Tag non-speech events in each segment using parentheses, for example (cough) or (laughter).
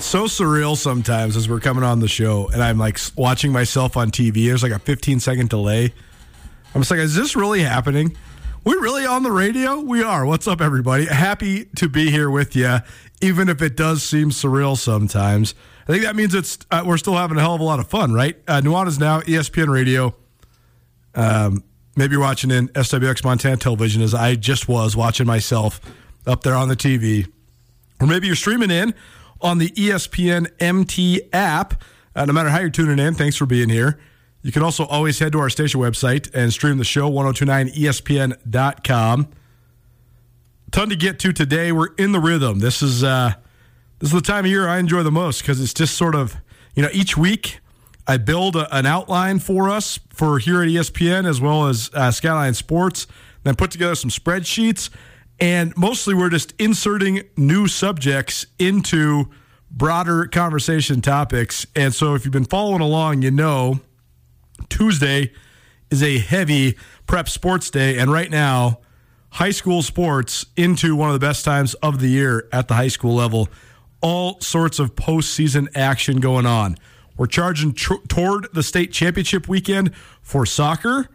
It's so surreal sometimes as we're coming on the show and I'm like watching myself on TV. There's like a 15 second delay. I'm just like, is this really happening? We really on the radio? We are. What's up, everybody? Happy to be here with you, even if it does seem surreal sometimes. I think that means it's uh, we're still having a hell of a lot of fun, right? Uh, Nuanez now ESPN Radio. Um, maybe you're watching in SWX Montana Television, as I just was watching myself up there on the TV or maybe you're streaming in on the ESPN MT app. Uh, no matter how you're tuning in, thanks for being here. You can also always head to our station website and stream the show, 1029ESPN.com. Ton to get to today. We're in the rhythm. This is uh, this is the time of year I enjoy the most because it's just sort of, you know, each week I build a, an outline for us for here at ESPN as well as uh, Skyline Sports, then put together some spreadsheets, and mostly we're just inserting new subjects into broader conversation topics. And so if you've been following along, you know Tuesday is a heavy prep sports day, and right now, high school sports into one of the best times of the year at the high school level. All sorts of postseason action going on. We're charging tr- toward the state championship weekend for soccer.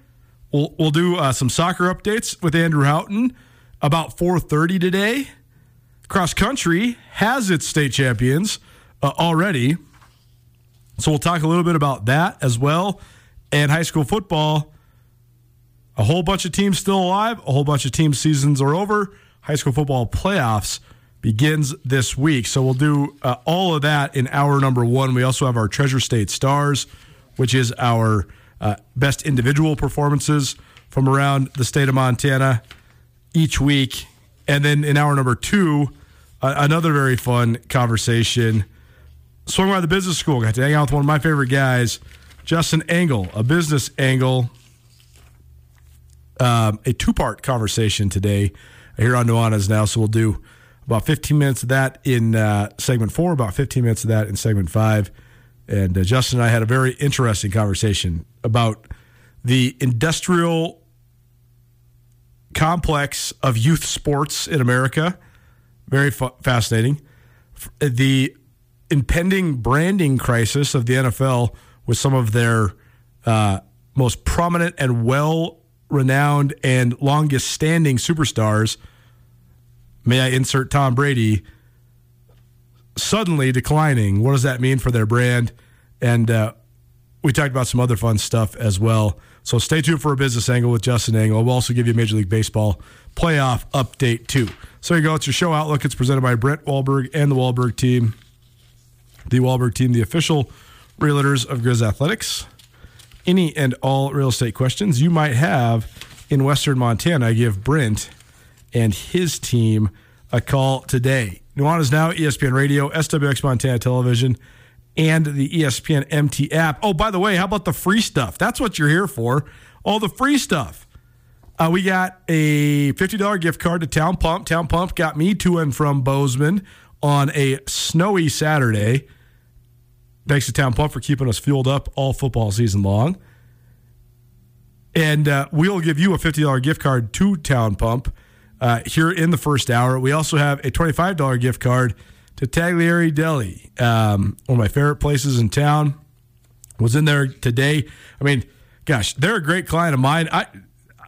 We'll, we'll do uh, some soccer updates with Andrew Houghton about 4:30 today. Cross country has its state champions uh, already. So we'll talk a little bit about that as well. And high school football, a whole bunch of teams still alive, a whole bunch of team seasons are over. High school football playoffs begins this week. So we'll do uh, all of that in hour number one. We also have our Treasure State Stars, which is our uh, best individual performances from around the state of Montana each week. And then in hour number two, uh, another very fun conversation. Swung by the business school. Got to hang out with one of my favorite guys, Justin Angle, a business angle. Um, a two part conversation today here on Nuanez now. So we'll do about 15 minutes of that in uh, segment four, about 15 minutes of that in segment five. And uh, Justin and I had a very interesting conversation about the industrial complex of youth sports in America. Very fa- fascinating. The impending branding crisis of the NFL with some of their uh, most prominent and well renowned and longest standing superstars. May I insert Tom Brady suddenly declining? What does that mean for their brand? And uh, we talked about some other fun stuff as well. So stay tuned for a business angle with Justin Angle. We'll also give you a Major League Baseball playoff update too. So there you go. It's your show outlook. It's presented by Brent Wahlberg and the Wahlberg team. The Wahlberg team, the official realtors of Grizz Athletics. Any and all real estate questions you might have in Western Montana, give Brent and his team a call today. Nuanez now ESPN Radio, SWX Montana Television, and the ESPN MT app. Oh, by the way, how about the free stuff? That's what you're here for. All the free stuff. Uh, we got a $50 gift card to Town Pump. Town Pump got me to and from Bozeman on a snowy Saturday. Thanks to Town Pump for keeping us fueled up all football season long. And uh, we'll give you a $50 gift card to Town Pump uh, here in the first hour. We also have a $25 gift card to Tagliare Deli, um, one of my favorite places in town. Was in there today. I mean, gosh, they're a great client of mine. I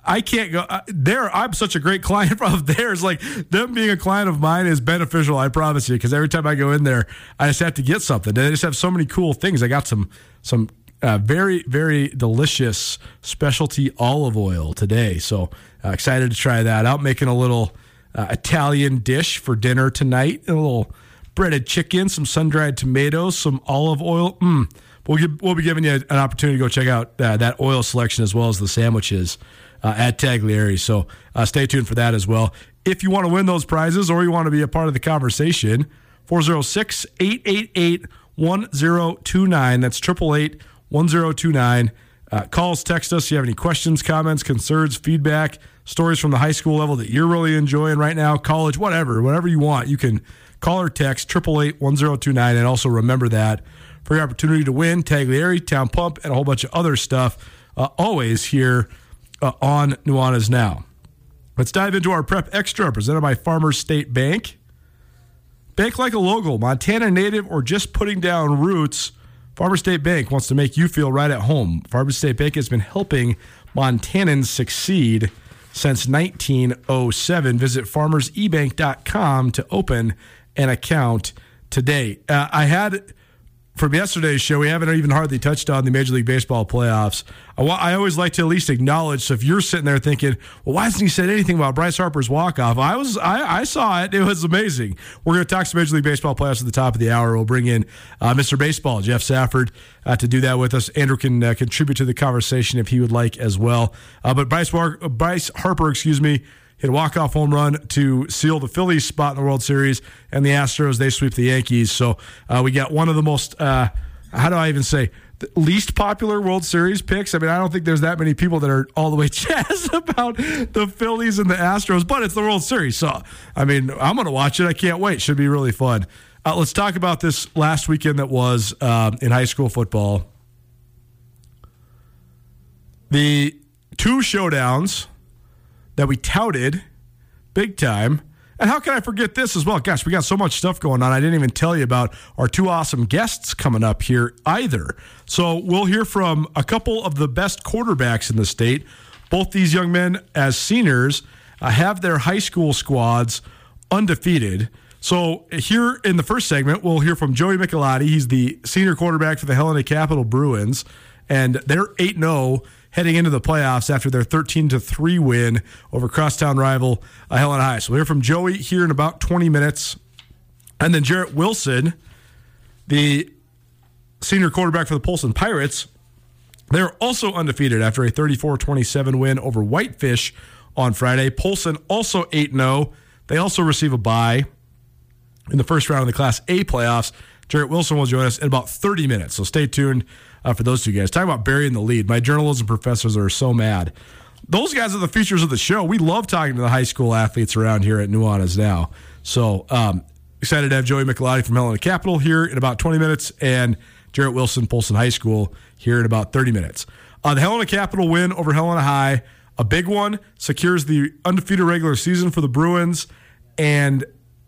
I can't go there. I'm such a great (laughs) client of theirs. Like them being a client of mine is beneficial. I promise you. Because every time I go in there, I just have to get something. They just have so many cool things. I got some some uh, very very delicious specialty olive oil today. So uh, excited to try that out. Making a little uh, Italian dish for dinner tonight. A little breaded chicken, some sun dried tomatoes, some olive oil. Mm. We'll, give, we'll be giving you an opportunity to go check out uh, that oil selection as well as the sandwiches uh, at Tagliare. So uh, stay tuned for that as well. If you want to win those prizes or you want to be a part of the conversation, 406 888 1029. That's 888 1029. Uh, calls, text us. If you have any questions, comments, concerns, feedback, stories from the high school level that you're really enjoying right now, college, whatever, whatever you want, you can call or text 888 1029. And also remember that for your opportunity to win Tagliare, Town Pump, and a whole bunch of other stuff, uh, always here uh, on Nuanez Now. Let's dive into our Prep Extra presented by Farmers State Bank. Bank like a local, Montana native, or just putting down roots. Farmers State Bank wants to make you feel right at home. Farmers State Bank has been helping Montanans succeed since 1907. Visit farmersebank.com to open an account today. Uh, I had from yesterday's show, we haven't even hardly touched on the Major League Baseball playoffs. I, I, always like to at least acknowledge. So if you're sitting there thinking, "Well, why hasn't he said anything about Bryce Harper's walk off?" I was, I, I, saw it. It was amazing. We're going to talk some Major League Baseball playoffs at the top of the hour. We'll bring in uh, Mr. Baseball, Jeff Safford, uh, to do that with us. Andrew can uh, contribute to the conversation if he would like as well. Uh, but Bryce, Bryce Harper, excuse me hit a walk-off home run to seal the Phillies spot in the World Series, and the Astros they sweep the Yankees. So uh, we got one of the most uh, how do I even say least popular World Series picks. I mean, I don't think there's that many people that are all the way (laughs) jazzed about the Phillies and the Astros, but it's the World Series, so I mean, I'm going to watch it. I can't wait. Should be really fun. Uh, let's talk about this last weekend that was uh, in high school football. The two showdowns that we touted big time. And how can I forget this as well? Gosh, we got so much stuff going on. I didn't even tell you about our two awesome guests coming up here either. So we'll hear from a couple of the best quarterbacks in the state. Both these young men, as seniors, uh, have their high school squads undefeated. So here in the first segment, we'll hear from Joey Michelotti. He's the senior quarterback for the Helena Capital Bruins, and they're 8 0 heading into the playoffs after their 13 to 3 win over crosstown rival uh, Helena High. So we'll hear from Joey here in about 20 minutes. And then Jarrett Wilson, the senior quarterback for the Polson Pirates, they're also undefeated after a 34 27 win over Whitefish on Friday. Polson also 8 0. They also receive a bye in the first round of the Class A playoffs. Jarrett Wilson will join us in about 30 minutes. So stay tuned uh, for those two guys. Talking about burying the lead. My journalism professors are so mad. Those guys are the features of the show. We love talking to the high school athletes around here at Nuanez now. So um, excited to have Joey Michelotti from Helena Capital here in about 20 minutes and Jarrett Wilson, Polson High School here in about 30 minutes. Uh, the Helena Capital win over Helena High, a big one, secures the undefeated regular season for the Bruins and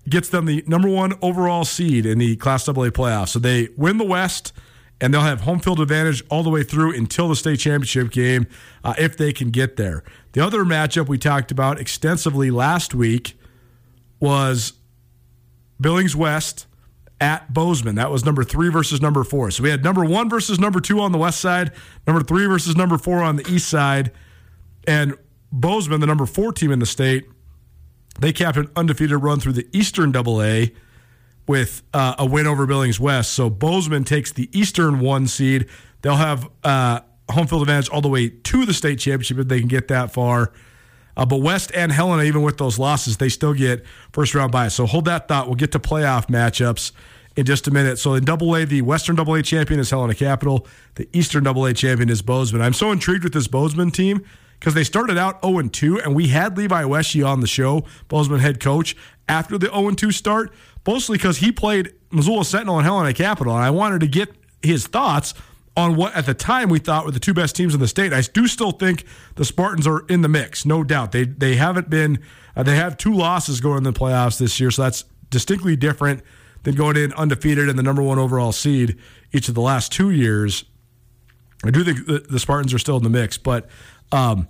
gets them the number one overall seed in the Class AA playoffs. So they win the West, and they'll have home field advantage all the way through until the state championship game uh, if they can get there. The other matchup we talked about extensively last week was Billings West at Bozeman. That was number three versus number four. So we had number one versus number two on the west side, number three versus number four on the east side, and Bozeman, the number four team in the state they capped an undefeated run through the Eastern Double A with uh, a win over Billings West. So Bozeman takes the Eastern one seed. They'll have uh, home field advantage all the way to the state championship if they can get that far. Uh, but West and Helena, even with those losses, they still get first round bye. So hold that thought. We'll get to playoff matchups in just a minute. So in Double A, the Western Double A champion is Helena Capital. The Eastern Double A champion is Bozeman. I'm so intrigued with this Bozeman team because they started out 0 2, and we had Levi Wesche on the show, Bozeman head coach, after the 0 2 start, mostly because he played Missoula Sentinel and Helena Capital, and I wanted to get his thoughts on what at the time we thought were the two best teams in the state. I do still think the Spartans are in the mix, no doubt. They they haven't been uh, they have two losses going in the playoffs this year, so that's distinctly different than going in undefeated and the number one overall seed each of the last two years. I do think the, the Spartans are still in the mix, but um,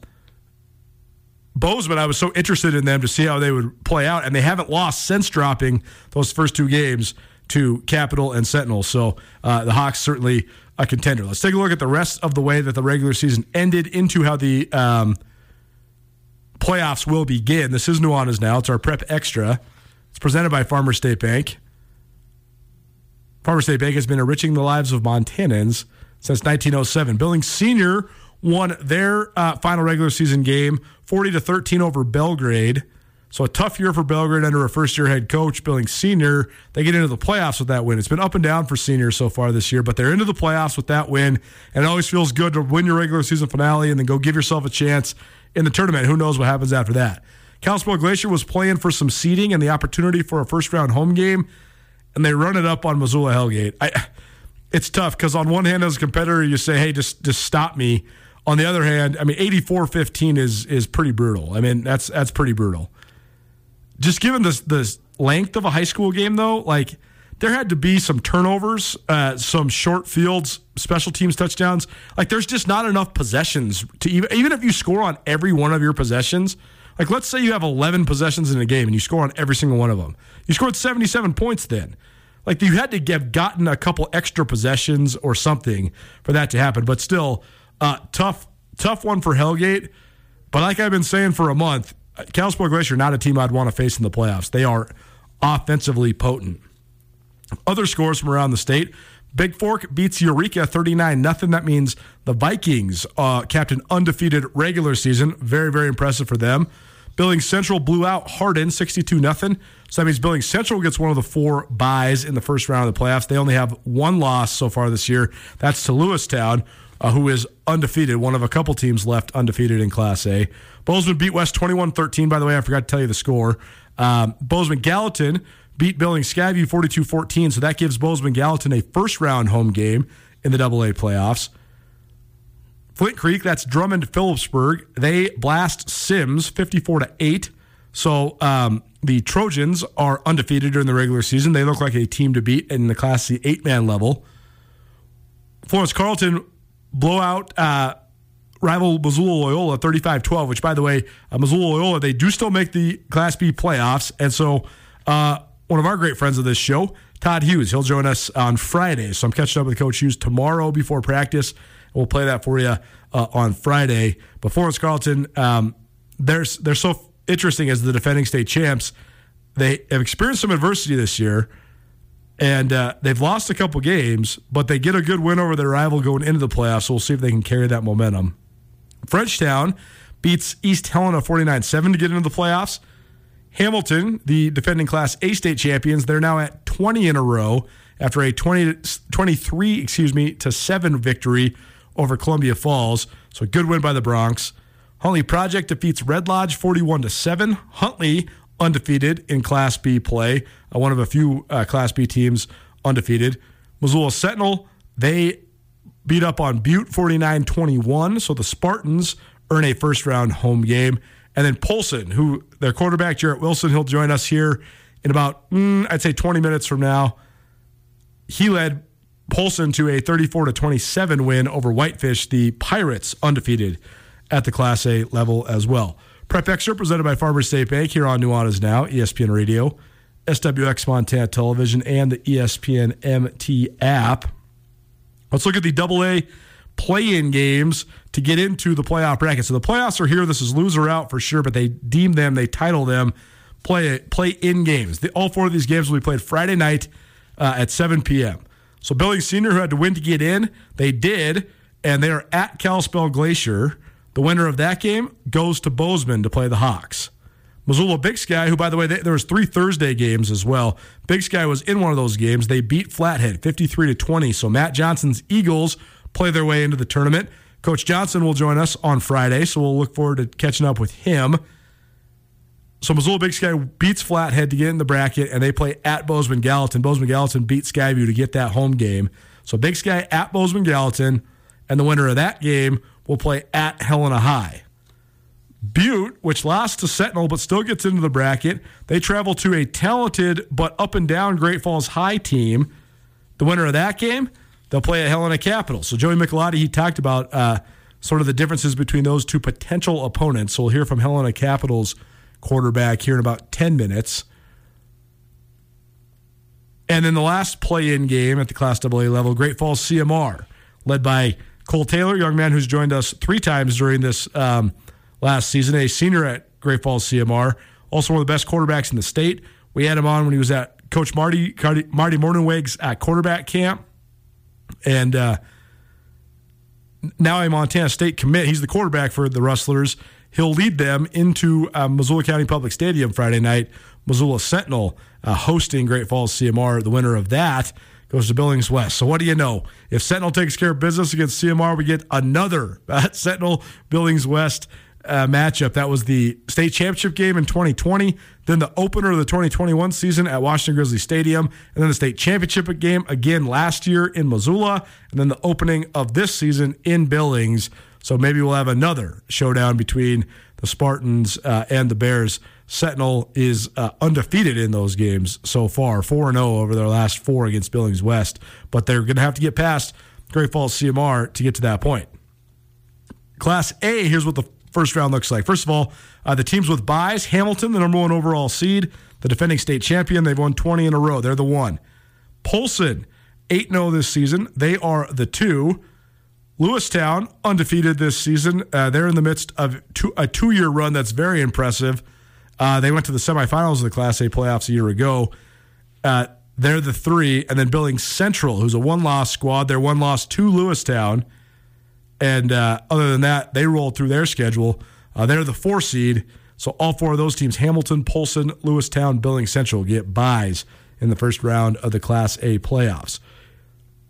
Bozeman, I was so interested in them to see how they would play out, and they haven't lost since dropping those first two games to Capital and Sentinel. So uh, the Hawks certainly a contender. Let's take a look at the rest of the way that the regular season ended into how the um, playoffs will begin. This is Nuanez now. It's our prep extra. It's presented by Farmer State Bank. Farmer State Bank has been enriching the lives of Montanans since 1907. Billings Senior won their uh, final regular season game 40 to 13 over Belgrade. So a tough year for Belgrade under a first year head coach, Billings Senior. They get into the playoffs with that win. It's been up and down for seniors so far this year, but they're into the playoffs with that win. And it always feels good to win your regular season finale and then go give yourself a chance in the tournament. Who knows what happens after that? Kalispell Glacier was playing for some seeding and the opportunity for a first round home game, and they run it up on Missoula Hellgate. I, it's tough because on one hand, as a competitor, you say, "Hey, just just stop me." On the other hand, I mean, 84-15 is is pretty brutal. I mean, that's that's pretty brutal. Just given the the length of a high school game, though, like there had to be some turnovers, uh, some short fields, special teams touchdowns. Like there's just not enough possessions to even even if you score on every one of your possessions. Like let's say you have 11 possessions in a game and you score on every single one of them. You scored 77 points then. Like you had to have gotten a couple extra possessions or something for that to happen. But still, uh, tough tough one for Hellgate. But like I've been saying for a month, Kalispell Glacier not a team I'd want to face in the playoffs. They are offensively potent. Other scores from around the state. Big Fork beats Eureka 39 nothing. That means the Vikings uh, capped an undefeated regular season. Very, very impressive for them. Billings Central blew out Hardin 62 nothing. So that means Billings Central gets one of the four buys in the first round of the playoffs. They only have one loss so far this year. That's to Lewistown, uh, who is undefeated, one of a couple teams left undefeated in Class A. Bozeman beat West 21 13. By the way, I forgot to tell you the score. Um, Bozeman Gallatin beat Billings Skyview 42 14. So that gives Bozeman Gallatin a first round home game in the AA playoffs. Flint Creek, that's Drummond Philipsburg. They blast Simms 54 to 8. So um, the Trojans are undefeated during the regular season. They look like a team to beat in the Class C eight man level. Florence Carlton blowout uh, rival Missoula Loyola 35 12, which, by the way, uh, Missoula Loyola, they do still make the Class B playoffs. And so uh, one of our great friends of this show, Todd Hughes, he'll join us on Friday. So I'm catching up with Coach Hughes tomorrow before practice. We'll play that for you uh, on Friday. But Florence Carlton, um, they're, they're so interesting as the defending state champs. They have experienced some adversity this year, and uh, they've lost a couple games, but they get a good win over their rival going into the playoffs. So we'll see if they can carry that momentum. Frenchtown beats East Helena 49 7 to get into the playoffs. Hamilton, the defending Class A state champions, they're now at 20 in a row after a 20, 23, excuse me, to 7 victory over Columbia Falls. So a good win by the Broncs. Huntley Project defeats Red Lodge 41 to 7. Huntley undefeated in Class B play, uh, one of a few uh, Class B teams undefeated. Missoula Sentinel, they beat up on Butte 49 21. So the Spartans earn a first round home game. And then Polson, who their quarterback, Jarrett Wilson, he'll join us here in about, mm, I'd say 20 minutes from now. He led Polson to a 34 to 27 win over Whitefish, the Pirates undefeated at the Class A level as well. Prep Extra presented by Farmers State Bank here on Nuanez Now, ESPN Radio, SWX Montana Television, and the ESPN MT app. Let's look at the Double A play-in games to get into the playoff bracket. So the playoffs are here. This is loser out for sure, but they deem them, they title them play play in games. The, all four of these games will be played Friday night uh, at 7 p.m. So Billings Senior, who had to win to get in, they did, and they are at Kalispell Glacier. The winner of that game goes to Bozeman to play the Hawks. Missoula Big Sky, who by the way, they, there was three Thursday games as well. Big Sky was in one of those games. They beat Flathead 53 to 20. So Matt Johnson's Eagles play their way into the tournament. Coach Johnson will join us on Friday, so we'll look forward to catching up with him. So Missoula Big Sky beats Flathead to get in the bracket, and they play at Bozeman Gallatin. Bozeman Gallatin beat Skyview to get that home game. So Big Sky at Bozeman Gallatin, and the winner of that game will play at Helena High. Butte, which lost to Sentinel but still gets into the bracket, they travel to a talented but up and down Great Falls High team. The winner of that game, they'll play at Helena Capital. So Joey Michelotti, he talked about uh, sort of the differences between those two potential opponents. So we'll hear from Helena Capital's quarterback here in about 10 minutes. And then the last play in game at the Class AA level, Great Falls CMR, led by Cole Taylor, young man who's joined us three times during this um, last season, a senior at Great Falls CMR, also one of the best quarterbacks in the state. We had him on when he was at Coach Marty Marty Mornhinweg's at quarterback camp, and uh, now a Montana State commit. He's the quarterback for the Rustlers. He'll lead them into uh, Missoula County Public Stadium Friday night. Missoula Sentinel uh, hosting Great Falls CMR. The winner of that goes to Billings West. So what do you know? If Sentinel takes care of business against CMR, we get another (laughs) Sentinel Billings West uh, matchup. That was the state championship game in 2020, then the opener of the 2021 season at Washington Grizzly Stadium, and then the state championship game again last year in Missoula, and then the opening of this season in Billings. So maybe we'll have another showdown between the Spartans uh, and the Bears. Sentinel is uh, undefeated in those games so far, 4 0 over their last four against Billings West, but they're going to have to get past Great Falls CMR to get to that point. Class A, here's what the first round looks like. First of all, uh, the teams with buys Hamilton, the number one overall seed, the defending state champion. They've won 20 in a row. They're the one. Polson, 8 0 this season. They are the two. Lewistown, undefeated this season. Uh, they're in the midst of two, a two year run that's very impressive. Uh, they went to the semifinals of the Class A playoffs a year ago. Uh, they're the three. And then Billings Central, who's a one loss squad. They're one loss to Lewistown. And uh, other than that, they rolled through their schedule. Uh, they're the four seed. So all four of those teams, Hamilton, Polson, Lewistown, Billings Central, get buys in the first round of the Class A playoffs.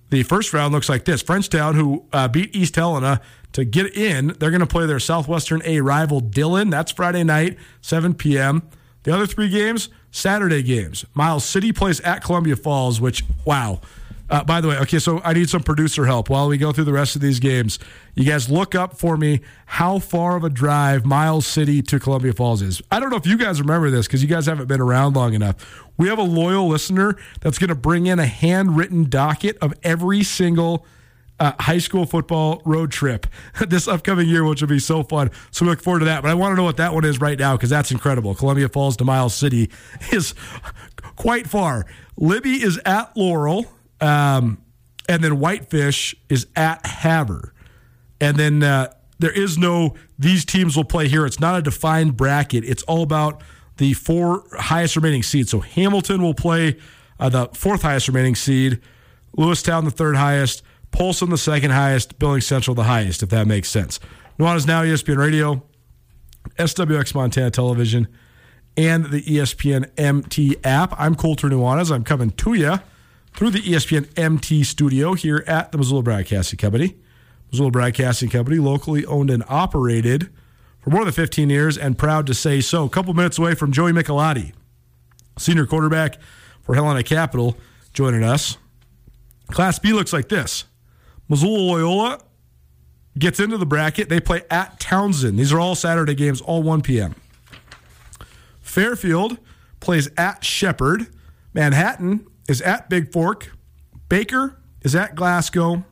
The first round looks like this Frenchtown, who uh, beat East Helena to get in, they're going to play their Southwestern A rival Dillon. That's Friday night, 7 p.m. The other three games, Saturday games. Miles City plays at Columbia Falls, which, wow. Uh, by the way, okay, so I need some producer help while we go through the rest of these games. You guys look up for me how far of a drive Miles City to Columbia Falls is. I don't know if you guys remember this because you guys haven't been around long enough. We have a loyal listener that's going to bring in a handwritten docket of every single uh, high school football road trip (laughs) this upcoming year, which will be so fun. So we look forward to that. But I want to know what that one is right now because that's incredible. Columbia Falls to Miles City (laughs) is quite far. Libby is at Laurel. Um, and then Whitefish is at Havre. And then uh, there is no, these teams will play here. It's not a defined bracket. It's all about the four highest remaining seeds. So Hamilton will play uh, the fourth highest remaining seed, Lewistown the third highest, Polson the second highest, Billings Central the highest, if that makes sense. Nuanez Now, ESPN Radio, SWX Montana Television, and the ESPN MT app. I'm Colter Nuanez. I'm coming to you through the ESPN MT studio here at the Missoula Broadcasting Company. Missoula Broadcasting Company, locally owned and operated for more than 15 years, and proud to say so. A couple minutes away from Joey Michelotti, senior quarterback for Helena Capital, joining us. Class B looks like this Missoula Loyola gets into the bracket. They play at Townsend. These are all Saturday games, all 1 p.m. Fairfield plays at Shepherd. Manhattan is at Big Fork. Baker is at Glasgow.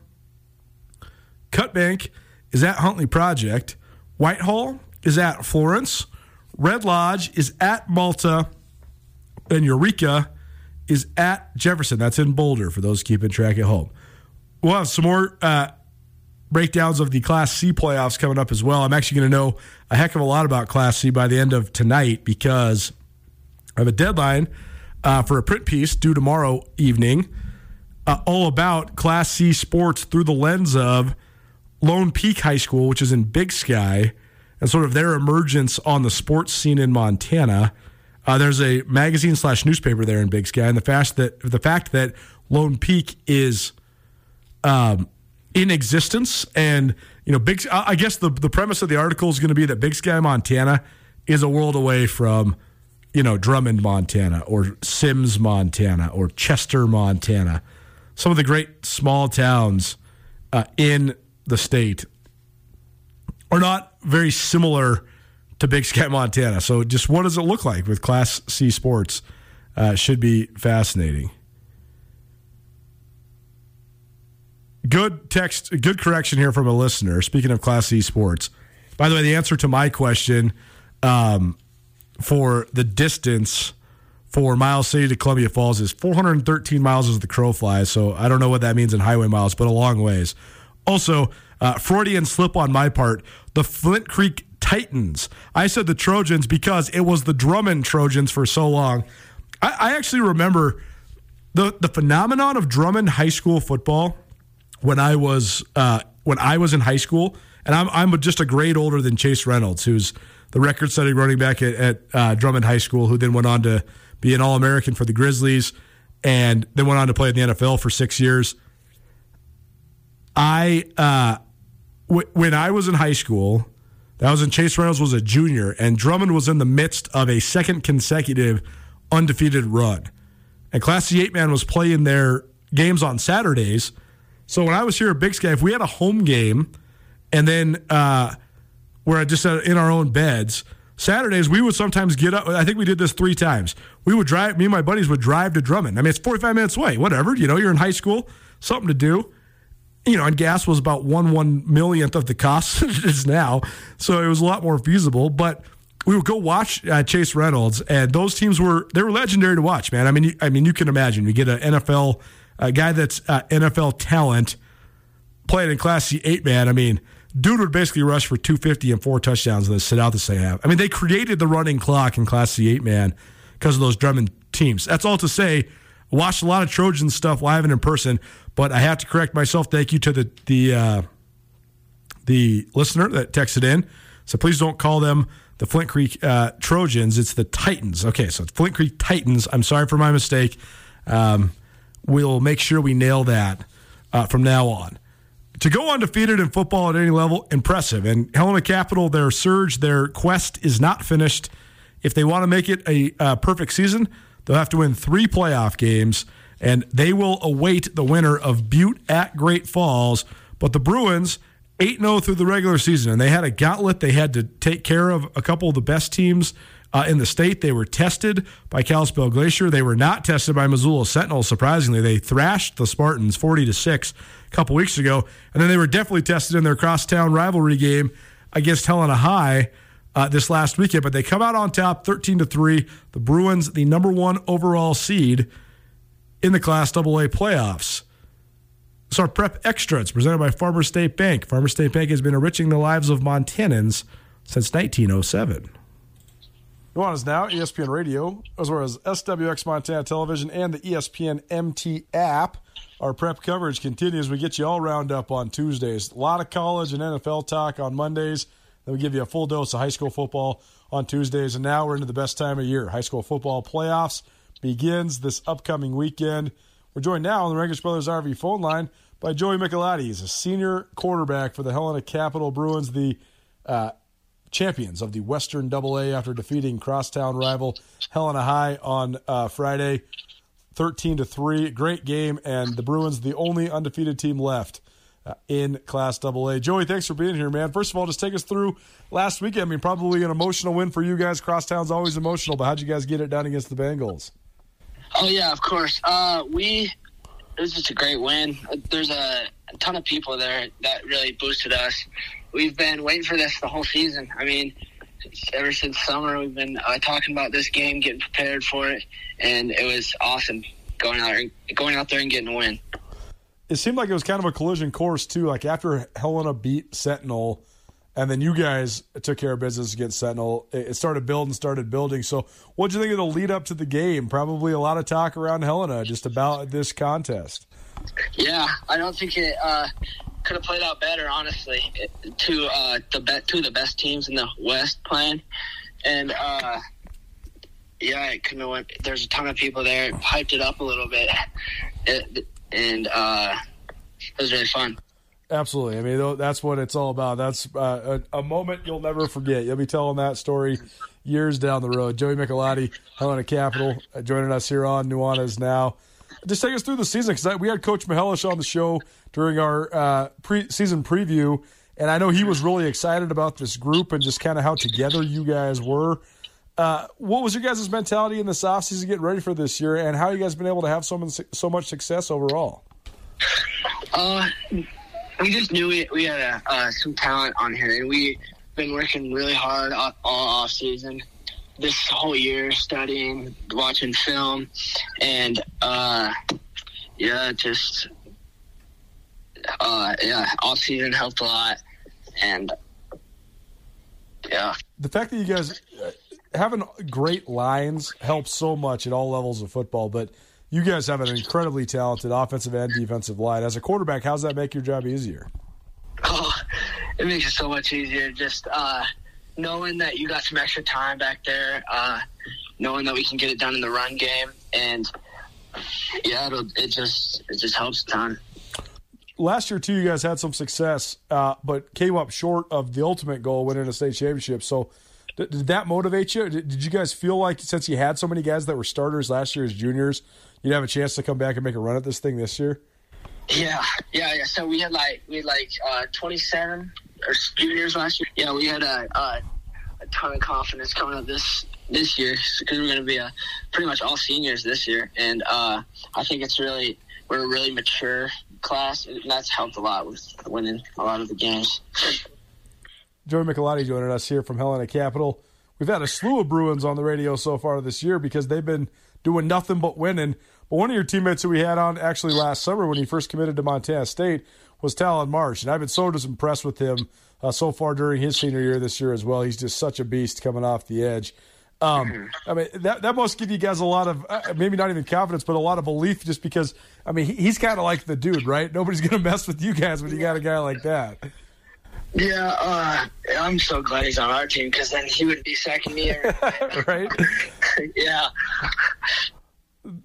Cutbank is at Huntley Project. Whitehall is at Florence. Red Lodge is at Malta. And Eureka is at Jefferson. That's in Boulder for those keeping track at home. We'll have some more uh, breakdowns of the Class C playoffs coming up as well. I'm actually going to know a heck of a lot about Class C by the end of tonight because I have a deadline uh, for a print piece due tomorrow evening, uh, all about Class C sports through the lens of Lone Peak High School, which is in Big Sky, and sort of their emergence on the sports scene in Montana. Uh, there's a magazine slash newspaper there in Big Sky, and the fact that the fact that Lone Peak is um, in existence, and you know, Big. I guess the the premise of the article is going to be that Big Sky, Montana, is a world away from you know, Drummond, Montana, or Simms, Montana, or Chester, Montana. Some of the great small towns uh, in the state are not very similar to Big Sky, Montana. So, just what does it look like with Class C sports? Uh, should be fascinating. Good text, good correction here from a listener. Speaking of Class C sports, by the way, the answer to my question um, for the distance for Miles City to Columbia Falls is 413 miles as the crow flies. So I don't know what that means in highway miles, but a long ways. Also, uh, Freudian slip on my part. The Flint Creek Titans. I said the Trojans because it was the Drummond Trojans for so long. I, I actually remember the the phenomenon of Drummond high school football when I was uh, when I was in high school, and I'm I'm just a grade older than Chase Reynolds, who's the record-setting running back at, at uh, Drummond High School, who then went on to be an All-American for the Grizzlies, and then went on to play in the NFL for six years. I uh, w- when I was in high school, that was when Chase Reynolds was a junior, and Drummond was in the midst of a second consecutive undefeated run, and Class C eight man was playing their games on Saturdays. So when I was here at Big Sky, if we had a home game, and then uh, we're just in our own beds. Saturdays, we would sometimes get up. I think we did this three times. We would drive, me and my buddies would drive to Drummond. I mean, it's 45 minutes away, whatever. You know, you're in high school, something to do. You know, and gas was about one one millionth of the cost (laughs) it is now. So it was a lot more feasible. But we would go watch uh, Chase Reynolds, and those teams were, they were legendary to watch, man. I mean, you, I mean, you can imagine. You get an NFL, a guy that's uh, NFL talent playing in Class C eight man. I mean, dude would basically rush for 250 and four touchdowns and then sit out the same half. I mean, they created the running clock in Class C eight man because of those Drummond teams. That's all to say. Watched a lot of Trojan stuff live and in person, but I have to correct myself. Thank you to the the uh, the listener that texted in. So please don't call them the Flint Creek uh, Trojans. It's the Titans. Okay, so it's Flint Creek Titans. I'm sorry for my mistake. Um, we'll make sure we nail that uh, from now on to go undefeated in football at any level, impressive. And Helena Capital, their surge, their quest is not finished. If they want to make it a perfect season, they'll have to win three playoff games, and they will await the winner of Butte at Great Falls. But the Bruins, 8 0 through the regular season, and they had a gauntlet. They had to take care of a couple of the best teams uh, in the state. They were tested by Kalispell Glacier. They were not tested by Missoula Sentinel. Surprisingly, they thrashed the Spartans forty to six a couple weeks ago, and then they were definitely tested in their crosstown rivalry game against Helena High. Uh, this last weekend, but they come out on top, thirteen to three. The Bruins, the number one overall seed in the Class AA playoffs. So our Prep Extra, it's presented by Farmer State Bank. Farmer State Bank has been enriching the lives of Montanans since 1907. Nuanez Now, ESPN Radio, as well as SWX Montana Television and the ESPN MT app. Our prep coverage continues. We get you all round up on Tuesdays. A lot of college and NFL talk on Mondays. Then we give you a full dose of high school football on Tuesdays. And now we're into the best time of year. High school football playoffs begins this upcoming weekend. We're joined now on the Rankish Brothers RV phone line by Joey Michelotti. He's a senior quarterback for the Helena Capital Bruins, the uh, champions of the Western Double A after defeating crosstown rival Helena High on uh, Friday, thirteen to three. Great game, and the Bruins the only undefeated team left. Uh, in Class Double A, Joey, thanks for being here, man. First of all, just take us through last weekend. I mean, probably an emotional win for you guys. Crosstown's always emotional, but how'd you guys get it done against the Bengals? Oh yeah, of course. Uh, we it was just a great win. There's a ton of people there that really boosted us we've been waiting for this the whole season. I mean, ever since summer, we've been uh, talking about this game, getting prepared for it, and it was awesome going out and going out there and getting a win. It seemed like it was kind of a collision course too. Like after Helena beat Sentinel, and then you guys took care of business against Sentinel. It started building, started building. So, what do you think of the lead up to the game? Probably a lot of talk around Helena just about this contest. Yeah, I don't think it. Uh, could have played out better, honestly. To uh, the be- two of the best teams in the West playing, and uh, yeah, it couldn't have went. There's a ton of people there, hyped it up a little bit, it, and uh, it was really fun. Absolutely. I mean, that's what it's all about. That's uh, a, a, moment you'll never forget. You'll be telling that story years down the road. Joey Michelotti, Helena Capital, uh, joining us here on Nuanez Now. Just take us through the season because we had Coach Mihelish on the show during our uh, pre- season preview, and I know he was really excited about this group and just kind of how together you guys were. Uh, what was your guys' mentality in this offseason getting ready for this year, and how you guys been able to have so so much success overall? Uh, we just knew we, we had uh, some talent on here, and we've been working really hard all, all off season. This whole year, studying, watching film, and uh, yeah, just uh, yeah, all season helped a lot, and yeah. The fact that you guys uh, having great lines helps so much at all levels of football, but you guys have an incredibly talented offensive and defensive line. As a quarterback, how's that make your job easier? Oh, it makes it so much easier. Just uh, knowing that you got some extra time back there, uh, knowing that we can get it done in the run game, and yeah, it just it just helps a ton. Last year too, you guys had some success, uh, but came up short of the ultimate goal, winning a state championship. So, did, did that motivate you? Did, did, you guys feel like since you had so many guys that were starters last year as juniors, you'd have a chance to come back and make a run at this thing this year? Yeah, yeah, yeah. So we had like we had like uh, 27 our juniors last year. Yeah, we had a, a, a ton of confidence coming up this this year because we're going to be a, pretty much all seniors this year, and uh, I think it's really we're a really mature class, and that's helped a lot with winning a lot of the games. Joey Michelotti joining us here from Helena Capital. We've had a slew of Bruins on the radio so far this year because they've been doing nothing but winning. But one of your teammates that we had on actually last summer when he first committed to Montana State was Talon Marsh, and I've been so just impressed with him uh, so far during his senior year this year as well. He's just such a beast coming off the edge. Um, I mean, that that must give you guys a lot of uh, maybe not even confidence, but a lot of belief, just because. I mean, he, he's kind of like the dude, right? Nobody's gonna (laughs) mess with you guys when you got a guy like that. Yeah, uh, I'm so glad he's on our team because then he would be second year, (laughs) right? (laughs) yeah,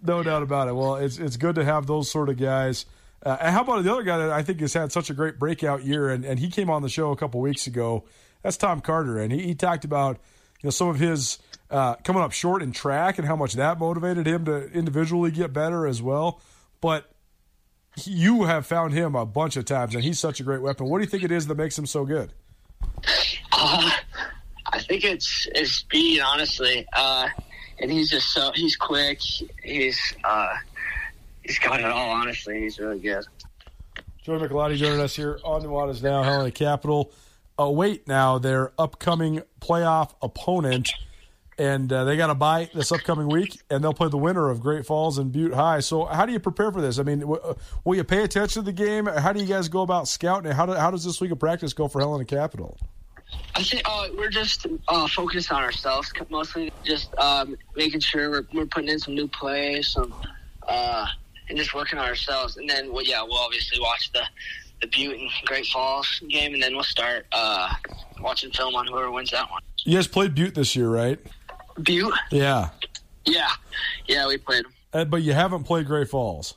no doubt about it. Well, it's it's good to have those sort of guys. Uh, and how about the other guy that I think has had such a great breakout year, and, and he came on the show a couple weeks ago. That's Tom Carter, and he, he talked about you know some of his uh, coming up short in track and how much that motivated him to individually get better as well. But you have found him a bunch of times, and he's such a great weapon. What do you think it is that makes him so good? Uh, I think it's his speed, honestly. Uh, and he's just so he's quick. He's uh, he's got it all. Honestly, he's really good. Joey Michelotti joining us here on Nuanez Now, Helena Capital. Await now their upcoming playoff opponent, and uh, they got a bye this upcoming week, and they'll play the winner of Great Falls and Butte High. So, how do you prepare for this? I mean, w- uh, will you pay attention to the game? How do you guys go about scouting? How, do, how does this week of practice go for Helena Capital? I think uh, we're just uh, focused on ourselves, mostly just um, making sure we're, we're putting in some new plays, some uh, and just working on ourselves. And then, well, yeah, we'll obviously watch the the Butte and Great Falls game, and then we'll start uh, watching film on whoever wins that one. You guys played Butte this year, right? Butte? Yeah. Yeah, yeah, we played them. Uh, but you haven't played Great Falls.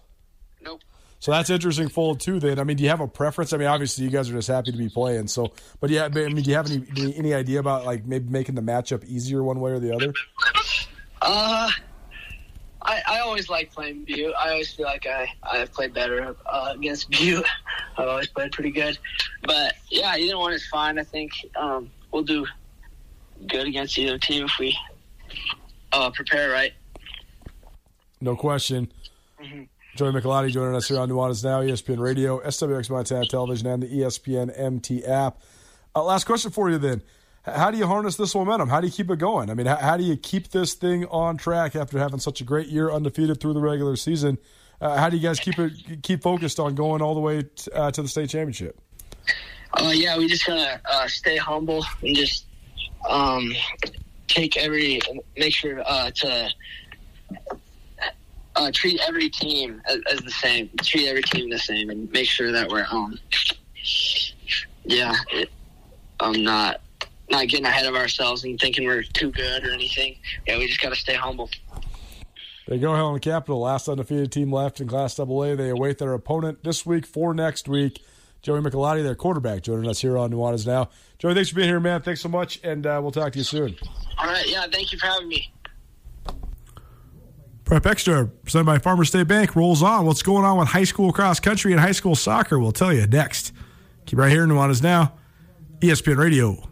Nope. So that's interesting fold too. Then I mean, do you have a preference? I mean, obviously you guys are just happy to be playing. So, but yeah, I mean, do you have any any idea about like maybe making the matchup easier one way or the other? Uh, I, I always like playing Butte. I always feel like I I've played better uh, against (laughs) Butte. I've always played pretty good. But yeah, either one is fine. I think um, we'll do good against either team if we uh, prepare right. No question. Mm-hmm. Joey Michelotti joining us here on Nuanez Now, ESPN Radio, SWX Montana Television, and the ESPN MT app. Uh, last question for you then. How do you harness this momentum? How do you keep it going? I mean, how, how do you keep this thing on track after having such a great year undefeated through the regular season? Uh, how do you guys keep it keep focused on going all the way t- uh, to the state championship? Uh, yeah, we just gotta uh, stay humble and just um, take every make sure uh, to uh, treat every team as, as, the same. Treat every team the same, and make sure that we're um, yeah, it, I'm not not getting ahead of ourselves and thinking we're too good or anything. Yeah, we just got to stay humble. There you go, Helena Capital, last undefeated team left in Class AA. They await their opponent this week for next week. Joey Michelotti, their quarterback, joining us here on Nuanez Now. Joey, thanks for being here, man. Thanks so much, and uh, we'll talk to you soon. All right, yeah, thank you for having me. Prep Extra, presented by Farmer State Bank, rolls on. What's going on with high school cross country and high school soccer? We'll tell you next. Keep right here, Nuanez Now. ESPN Radio.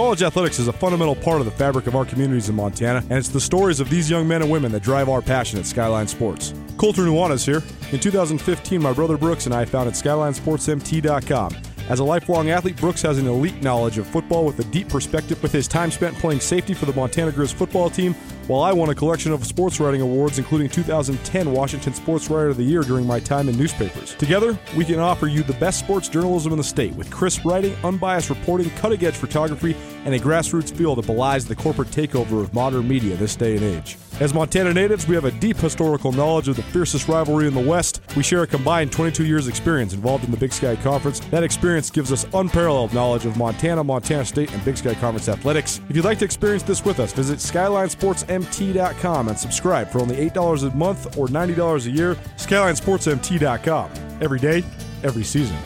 College athletics is a fundamental part of the fabric of our communities in Montana, and it's the stories of these young men and women that drive our passion at Skyline Sports. Colter Nuanez here. In 2015, my brother Brooks and I founded SkylineSportsMT.com. As a lifelong athlete, Brooks has an elite knowledge of football with a deep perspective with his time spent playing safety for the Montana Grizz football team, while I won a collection of sports writing awards, including 2010 Washington Sports Writer of the Year during my time in newspapers. Together, we can offer you the best sports journalism in the state with crisp writing, unbiased reporting, cutting edge photography, and a grassroots feel that belies the corporate takeover of modern media this day and age. As Montana natives, we have a deep historical knowledge of the fiercest rivalry in the West. We share a combined 22 years experience involved in the Big Sky Conference. That experience gives us unparalleled knowledge of Montana, Montana State, and Big Sky Conference athletics. If you'd like to experience this with us, visit SkylineSportsMT.com and subscribe for only $8 a month or $90 a year. SkylineSportsMT.com. Every day, every season.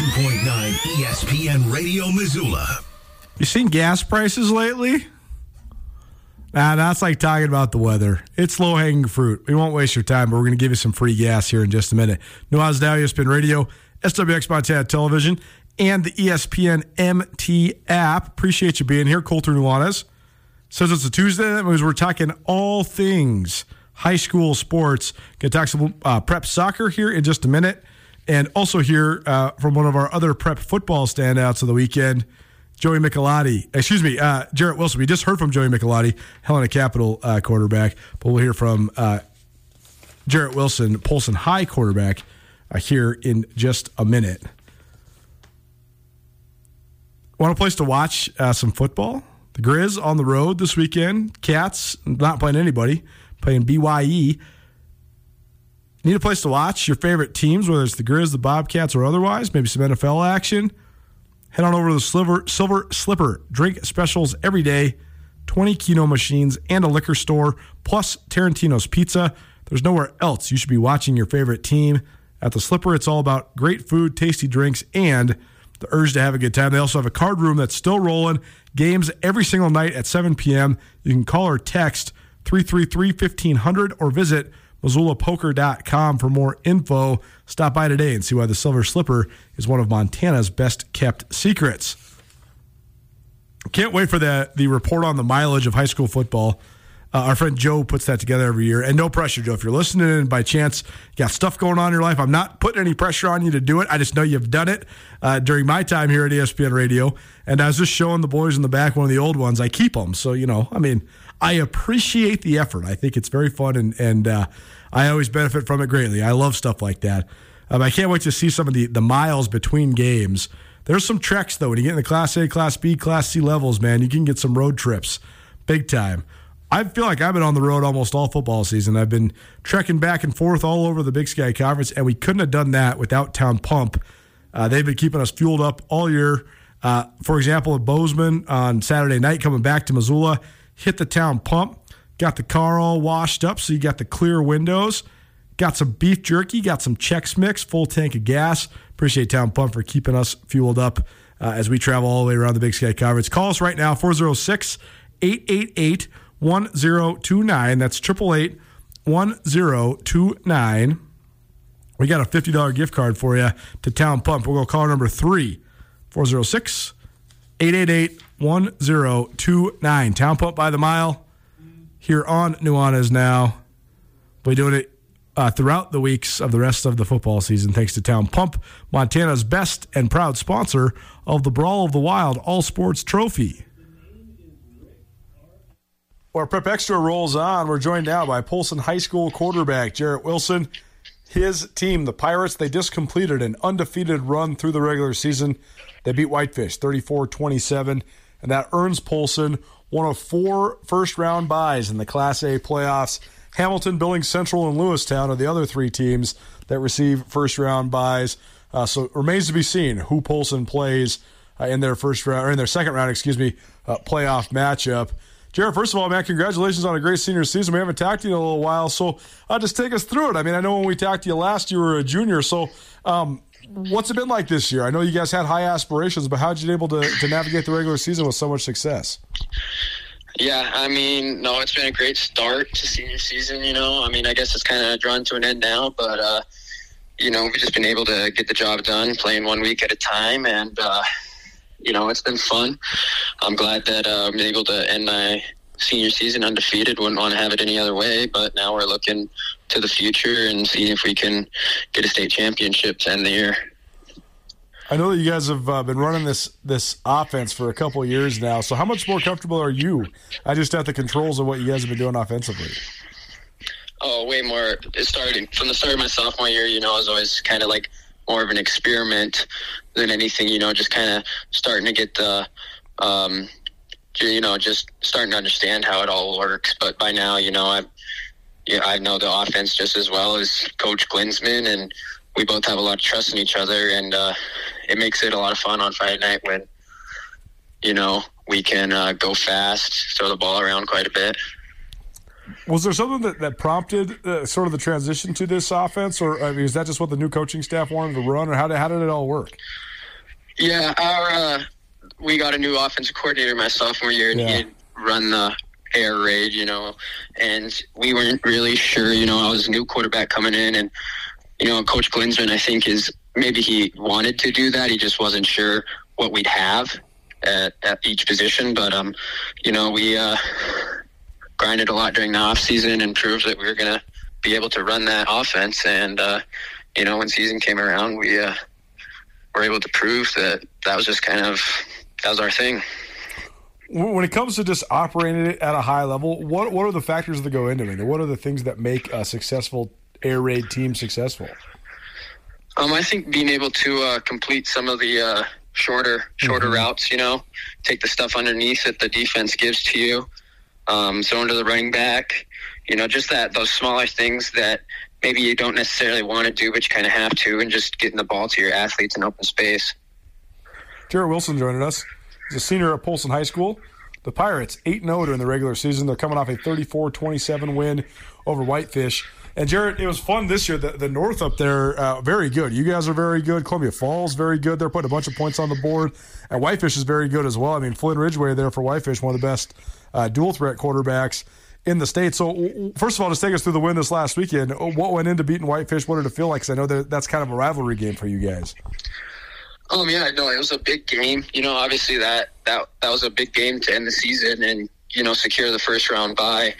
102.9 ESPN Radio Missoula. You seen gas prices lately? Nah, that's like talking about the weather. It's low hanging fruit. We won't waste your time, but we're going to give you some free gas here in just a minute. Nuanez Now, ESPN Radio, SWX Montana Television, and the ESPN MT app. Appreciate you being here. Colter Nuanez says it's a Tuesday. That means we're talking all things high school sports. Going to talk some uh, prep soccer here in just a minute. And also hear uh, from one of our other prep football standouts of the weekend, Joey Michelotti. Excuse me, uh, Jarrett Wilson. We just heard from Joey Michelotti, Helena Capital uh, quarterback, but we'll hear from uh, Jarrett Wilson, Polson High quarterback, uh, here in just a minute. Want a place to watch uh, some football? The Grizz on the road this weekend. Cats not playing anybody, playing BYE. Need a place to watch your favorite teams, whether it's the Grizz, the Bobcats, or otherwise. Maybe some NFL action. Head on over to the Silver, Silver Slipper. Drink specials every day. 20 Keno machines and a liquor store, plus Tarantino's Pizza. There's nowhere else you should be watching your favorite team. At the Slipper, it's all about great food, tasty drinks, and the urge to have a good time. They also have a card room that's still rolling. Games every single night at 7 p.m. You can call or text 333 1500 or visit MissoulaPoker.com for more info. Stop by today and see why the Silver Slipper is one of Montana's best kept secrets. Can't wait for the, the report on the mileage of high school football. Uh, our friend Joe puts that together every year. And no pressure, Joe. If you're listening and by chance got stuff going on in your life, I'm not putting any pressure on you to do it. I just know you've done it uh, during my time here at ESPN Radio. And I was just showing the boys in the back one of the old ones. I keep them. So, you know, I mean, I appreciate the effort. I think it's very fun and, and uh, I always benefit from it greatly. I love stuff like that. Um, I can't wait to see some of the, the miles between games. There's some treks, though. When you get in the Class A, Class B, Class C levels, man, you can get some road trips big time. I feel like I've been on the road almost all football season. I've been trekking back and forth all over the Big Sky Conference, and we couldn't have done that without Town Pump. Uh, they've been keeping us fueled up all year. Uh, for example, at Bozeman on Saturday night, coming back to Missoula, hit the Town Pump, got the car all washed up, so you got the clear windows. Got some beef jerky, got some Chex Mix, full tank of gas. Appreciate Town Pump for keeping us fueled up uh, as we travel all the way around the Big Sky Conference. Call us right now, 406 888 1029. That's 888 1029. We got a $50 gift card for you to Town Pump. We'll go call number three, 406 888 1029. Town Pump by the mile here on Nuanez now. We're doing it uh, throughout the weeks of the rest of the football season, thanks to Town Pump, Montana's best and proud sponsor of the Brawl of the Wild All Sports Trophy. Our Prep Extra rolls on. We're joined now by Polson High School quarterback Jarrett Wilson. His team, the Pirates, they just completed an undefeated run through the regular season. They beat Whitefish 34 27, and that earns Polson one of four first round byes in the Class A playoffs. Hamilton, Billings Central, and Lewistown are the other three teams that receive first round byes. Uh, so it remains to be seen who Polson plays uh, in their first round or in their second round, excuse me, uh, playoff matchup. Jared, first of all, man, congratulations on a great senior season. We haven't talked to you in a little while, so uh, just take us through it. I mean, I know when we talked to you last, you were a junior, so um, what's it been like this year? I know you guys had high aspirations, but how'd you been able to, to navigate the regular season with so much success? Yeah, I mean, no, it's been a great start to senior season. You know, I mean, I guess it's kind of drawn to an end now, but uh, you know, we've just been able to get the job done, playing one week at a time, and uh, you know, it's been fun. I'm glad that uh, I'm able to end my senior season undefeated. Wouldn't want to have it any other way, but now we're looking to the future and see if we can get a state championship to end the year. I know that you guys have uh, been running this this offense for a couple years now. So how much more comfortable are you? I just at the controls of what you guys have been doing offensively. Oh, way more. It started from the start of my sophomore year. You know, I was always kind of like more of an experiment than anything. You know, just kind of starting to get the, um, you know, just starting to understand how it all works. But by now, you know, I, yeah, I know the offense just as well as Coach Glinsman, and we both have a lot of trust in each other, and uh, it makes it a lot of fun on Friday night when, you know, we can uh, go fast, throw the ball around quite a bit. Was there something that, that prompted uh, sort of the transition to this offense, or I mean, is that just what the new coaching staff wanted to run, or how did, how did it all work? Yeah, our uh, we got a new offensive coordinator my sophomore year, and yeah. he'd run the air raid, you know, and we weren't really sure. You know, I was a new quarterback coming in, and you know, Coach Glinsman, I think is maybe he wanted to do that. He just wasn't sure what we'd have at, at each position. But um, you know, we uh, grinded a lot during the off season and proved that we were going to be able to run that offense. And uh, you know, when season came around, we uh, were able to prove that that was just kind of that was our thing. When it comes to just operating it at a high level, what what are the factors that go into it? What are the things that make a successful air raid team successful? Um, I think being able to uh, complete some of the uh, shorter shorter mm-hmm. routes, you know, take the stuff underneath that the defense gives to you, um, throw into the running back, you know, just that those smaller things that maybe you don't necessarily want to do, but you kind of have to, and just getting the ball to your athletes in open space. Jarrett Wilson joining us. He's a senior at Polson High School. The Pirates 8 0 during the regular season. They're coming off a 34 27 win over Whitefish. And Jared, it was fun this year. The, the North up there, uh, very good. You guys are very good. Columbia Falls, very good. They're putting a bunch of points on the board. And Whitefish is very good as well. I mean, Flynn Ridgeway there for Whitefish, one of the best uh, dual threat quarterbacks in the state. So, first of all, just take us through the win this last weekend. What went into beating Whitefish? What did it feel like? Because I know that that's kind of a rivalry game for you guys. Um, yeah, no, it was a big game. You know, obviously that that that was a big game to end the season and you know secure the first round bye.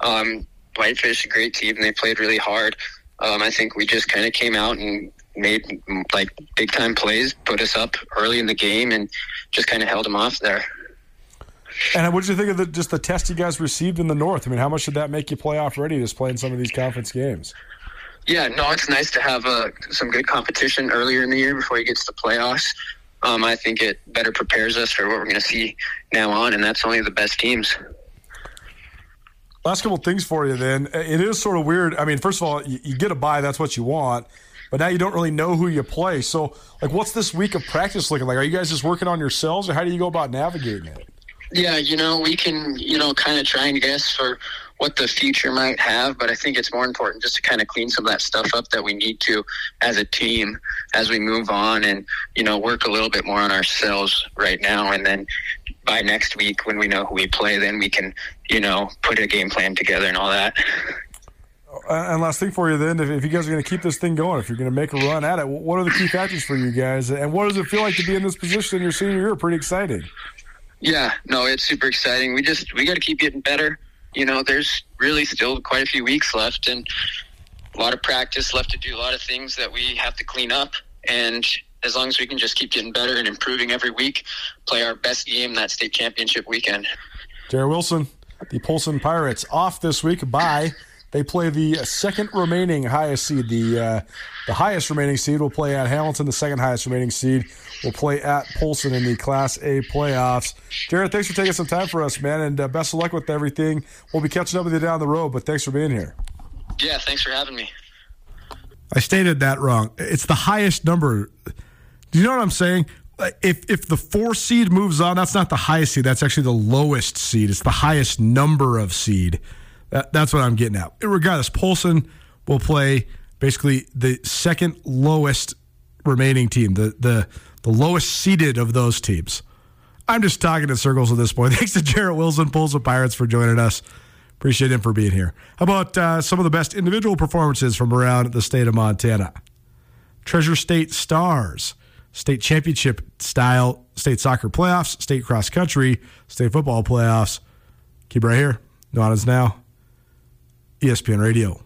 Um, Whitefish, a great team. They played really hard. Um, I think we just kind of came out and made like big time plays, put us up early in the game, and just kind of held them off there. And what did you think of the, just the test you guys received in the North? I mean, how much did that make you playoff ready just playing some of these conference games? Yeah, no, it's nice to have uh, some good competition earlier in the year before he gets to the playoffs. Um, I think it better prepares us for what we're going to see now on, and that's only the best teams. Last couple things for you then. It is sort of weird. I mean, first of all, you, you get a bye, that's what you want, but now you don't really know who you play. So, like, what's this week of practice looking like? Are you guys just working on yourselves, or how do you go about navigating it? Yeah, you know, we can, you know, kind of try and guess for what the future might have, but I think it's more important just to kind of clean some of that stuff up that we need to as a team as we move on and, you know, work a little bit more on ourselves right now. And then by next week, when we know who we play, then we can, you know, put a game plan together and all that. Uh, and last thing for you, then, if, if you guys are going to keep this thing going, if you're going to make a run at it, what are the key factors for you guys? And what does it feel like to be in this position in your senior year? Pretty exciting. Yeah, no, it's super exciting. We just we got to keep getting better. You know, there's really still quite a few weeks left, and a lot of practice left to do. A lot of things that we have to clean up, and as long as we can just keep getting better and improving every week, play our best game that state championship weekend. Jared Wilson, the Polson Pirates, off this week. Bye. They play the second remaining highest seed. The uh, the highest remaining seed will play at Hamilton. The second highest remaining seed will play at Polson in the Class A playoffs. Jared, thanks for taking some time for us, man, and uh, best of luck with everything. We'll be catching up with you down the road, but thanks for being here. Yeah, thanks for having me. I stated that wrong. It's the highest number. Do you know what I'm saying? If if the four seed moves on, that's not the highest seed. That's actually the lowest seed. It's the highest number of seed. That, that's what I'm getting at. Regardless, Polson will play basically the second lowest remaining team, the the the lowest seeded of those teams. I'm just talking in circles at this point. (laughs) Thanks to Jarrett Wilson, Polson Pirates, for joining us. Appreciate him for being here. How about uh, some of the best individual performances from around the state of Montana? Treasure State Stars, state championship style, state soccer playoffs, state cross country, state football playoffs. Keep right here. Nuanez Now, ESPN Radio.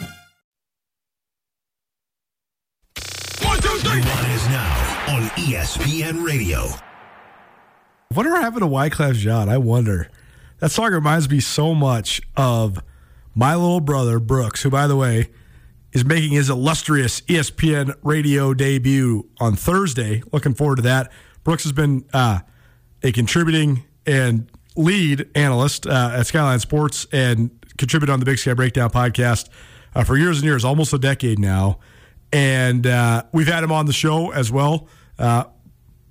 Nuanez Now on ESPN Radio. Whatever happened to Wyclef Jean? I wonder. That song reminds me so much of my little brother, Brooks, who, by the way, is making his illustrious ESPN radio debut on Thursday. Looking forward to that. Brooks has been uh, a contributing and lead analyst uh, at Skyline Sports and contributed on the Big Sky Breakdown podcast uh, for years and years, almost a decade now. And uh, we've had him on the show as well uh,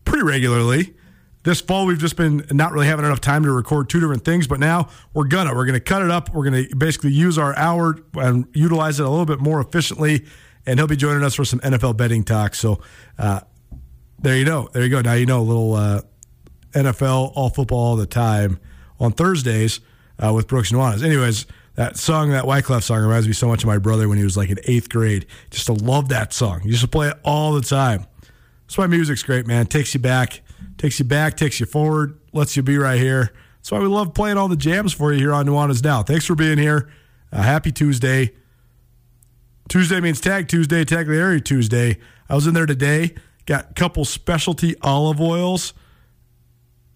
pretty regularly. This fall, we've just been not really having enough time to record two different things, but now we're gonna. We're gonna cut it up. We're gonna basically use our hour and utilize it a little bit more efficiently. And he'll be joining us for some NFL betting talk. So uh, there you go. There you go. Now you know a little uh, NFL, all football, all the time on Thursdays uh, with Brooks Nuanez. Anyways, that song, that Wyclef song, reminds me so much of my brother when he was like in eighth grade. Just to love that song. You used to play it all the time. That's why music's great, man. Takes you back, takes you back, takes you forward, lets you be right here. That's why we love playing all the jams for you here on Nuanez Now. Thanks for being here. Uh, happy Tuesday. Tuesday means Tag Tuesday, Tag Tagliare Tuesday. I was in there today, got a couple specialty olive oils.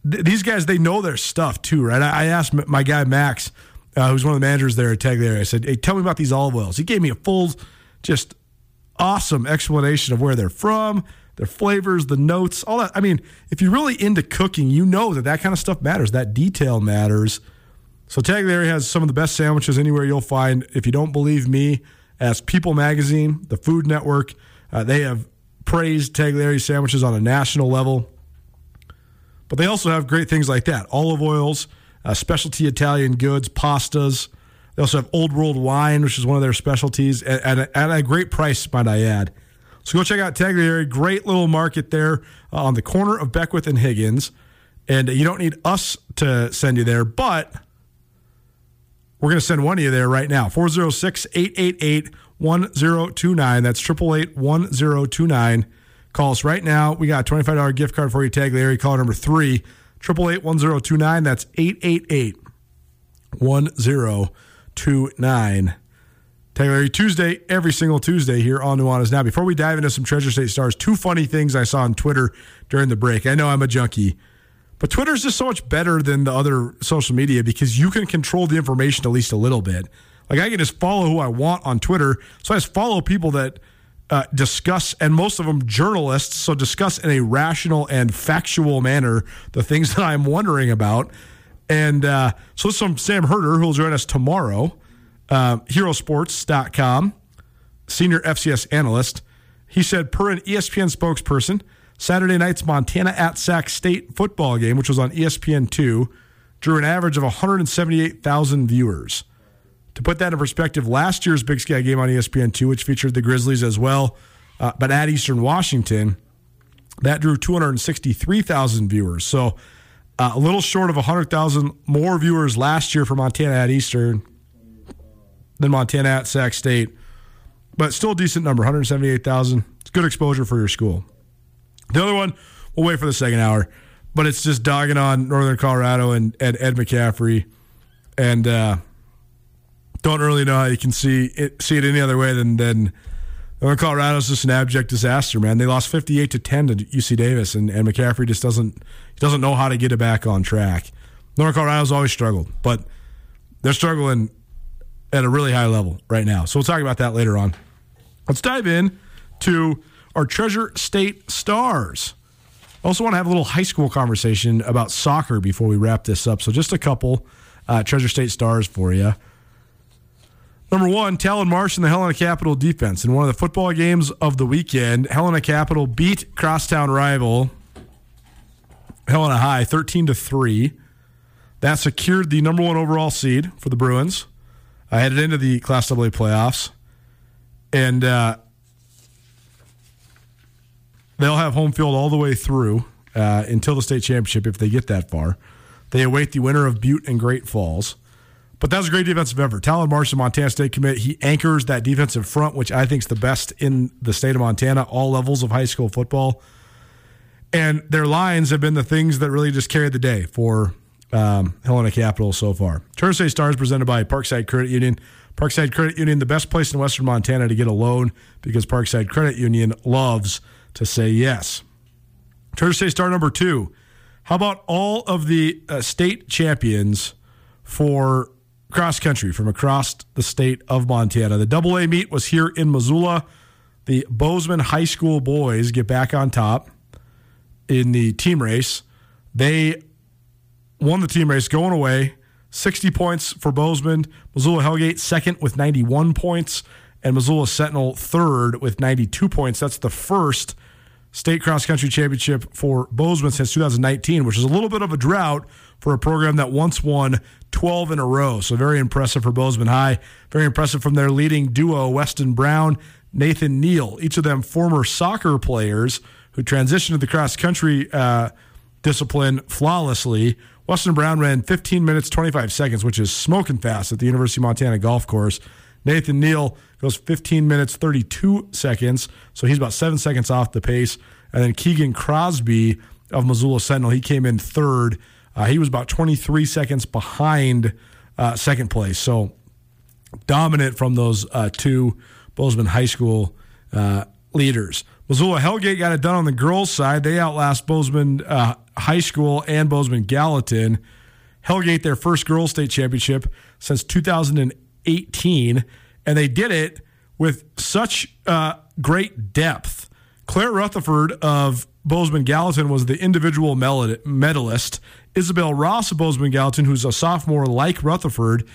Th- these guys, they know their stuff too, right? I, I asked my guy Max, uh, who's one of the managers there at Tagliare, I said, hey, tell me about these olive oils. He gave me a full, just awesome explanation of where they're from, their flavors, the notes, all that. I mean, if you're really into cooking, you know that that kind of stuff matters. That detail matters. So Tagliare has some of the best sandwiches anywhere you'll find. If you don't believe me, ask People Magazine, the Food Network. Uh, they have praised Tagliare sandwiches on a national level. But they also have great things like that olive oils, uh, specialty Italian goods, pastas. They also have Old World wine, which is one of their specialties, at, at, a, at a great price, might I add. So go check out Tagliare. Great little market there uh, on the corner of Beckwith and Higgins. And you don't need us to send you there, but we're going to send one of you there right now. 406 888 1029. That's 888 1029. Call us right now. We got a $25 gift card for you, Tagliare. Call number three, 888 1029. That's 888 1029. Tagliare Tuesday, every single Tuesday here on Nuanez Now. Before we dive into some Treasure State Stars, two funny things I saw on Twitter during the break. I know I'm a junkie, but Twitter's just so much better than the other social media because you can control the information at least a little bit. Like I can just follow who I want on Twitter. So I just follow people that uh, discuss, and most of them journalists, so discuss in a rational and factual manner the things (laughs) that I'm wondering about. And uh, so this is from Sam Herder, who will join us tomorrow, uh, herosports.com, senior FCS analyst. He said, per an ESPN spokesperson, Saturday night's Montana at Sac State football game, which was on E ESPN2, drew an average of 178,000 viewers. To put that in perspective, last year's Big Sky game on E ESPN2, which featured the Grizzlies as well, uh, but at Eastern Washington, that drew 263,000 viewers. So uh, a little short of 100,000 more viewers last year for Montana at Eastern than Montana at Sac State, but still a decent number 178,000. It's good exposure for your school. The other one, we'll wait for the second hour, but it's just dogging on Northern Colorado and, and Ed McCaffrey. And, uh, don't really know how you can see it see it any other way than than Colorado's just an abject disaster, man. They lost fifty eight to ten to UC Davis, and, and McCaffrey just doesn't he doesn't know how to get it back on track. Northern Colorado's always struggled, but they're struggling at a really high level right now. So we'll talk about that later on. Let's dive in to our Treasure State Stars. Also, want to have a little high school conversation about soccer before we wrap this up. So, just a couple uh, Treasure State Stars for you. Number one, Talon Marsh and the Helena Capital defense. In one of the football games of the weekend, Helena Capital beat crosstown rival Helena High 13 to 3. That secured the number one overall seed for the Bruins. I headed into the Class AA playoffs. And uh, they'll have home field all the way through uh, until the state championship if they get that far. They await the winner of Butte and Great Falls. But that was a great defensive effort. Talon Marsh, the Montana State commit, he anchors that defensive front, which I think is the best in the state of Montana, all levels of high school football. And their lines have been the things that really just carried the day for um, Helena Capital so far. State Stars presented by Parkside Credit Union. Parkside Credit Union, the best place in Western Montana to get a loan because Parkside Credit Union loves to say yes. State Star number two. How about all of the uh, state champions for cross country from across the state of Montana? The double A meet was here in Missoula. The Bozeman High School boys get back on top in the team race. They won the team race going away. 60 points for Bozeman. Missoula Hellgate second with 91 points, and Missoula Sentinel third with 92 points. That's the first state cross country championship for Bozeman since 2019, which is a little bit of a drought for a program that once won 12 in a row. So very impressive for Bozeman High. Very impressive from their leading duo, Weston Brown, Nathan Neal, each of them former soccer players who transitioned to the cross country uh, discipline flawlessly. Weston Brown ran 15 minutes 25 seconds, which is smoking fast at the University of Montana golf course. Nathan Neal goes 15 minutes 32 seconds, so he's about seven seconds off the pace. And then Keegan Crosby of Missoula Sentinel, he came in third. Uh, he was about 23 seconds behind uh, second place. So dominant from those uh, two Bozeman High School uh, leaders. Missoula Hellgate got it done on the girls' side. They outlast Bozeman uh, High School and Bozeman Gallatin. Hellgate, their first girls' state championship since 2018, and they did it with such uh, great depth. Claire Rutherford of Bozeman Gallatin was the individual medalist. Isabel Ross of Bozeman Gallatin, who's a sophomore like Rutherford,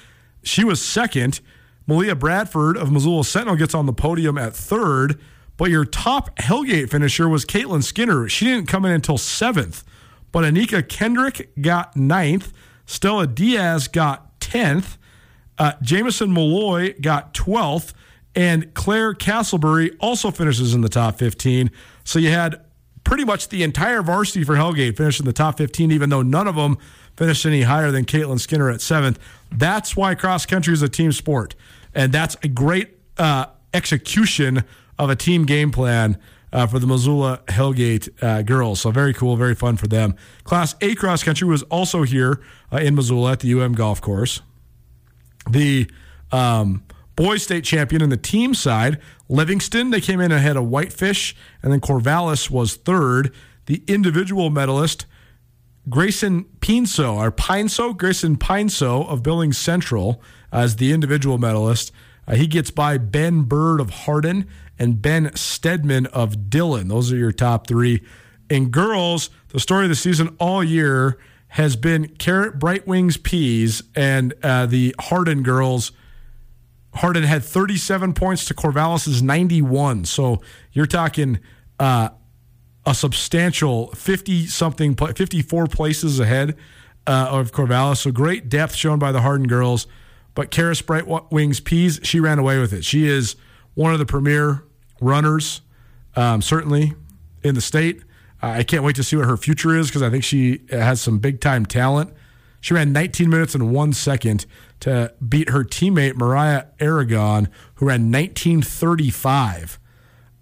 she was second. Malia Bradford of Missoula Sentinel gets on the podium at third. But your top Hellgate finisher was Caitlin Skinner. She didn't come in until seventh. But Anika Kendrick got ninth. Stella Diaz got 10th. Uh, Jamison Malloy got 12th. And Claire Castleberry also finishes in the top 15. So you had pretty much the entire varsity for Hellgate finished in the top 15, even though none of them finished any higher than Caitlin Skinner at seventh. That's why cross country is a team sport. And that's a great uh, execution of a team game plan uh, for the Missoula Hellgate uh, girls. So very cool, very fun for them. Class A cross country was also here uh, in Missoula at the UM golf course. The um, boys state champion in the team side, Livingston, they came in ahead of Whitefish, and then Corvallis was third. The individual medalist, Grayson Pinso, or Pineso, Grayson Pineso of Billings Central as the individual medalist. Uh, he gets by Ben Bird of Hardin and Ben Stedman of Dillon. Those are your top three. In girls, the story of the season all year has been Karis Bright Wings Peas and uh, the Hardin girls. Hardin had 37 points to Corvallis's 91. So you're talking uh, a substantial 50 something, 54 places ahead uh, of Corvallis. So great depth shown by the Hardin girls. But Karis Bright Wings Peas, she ran away with it. She is one of the premier runners, um, certainly in the state. I can't wait to see what her future is because I think she has some big time talent. She ran 19 minutes and one second to beat her teammate Mariah Aragon, who ran 1935.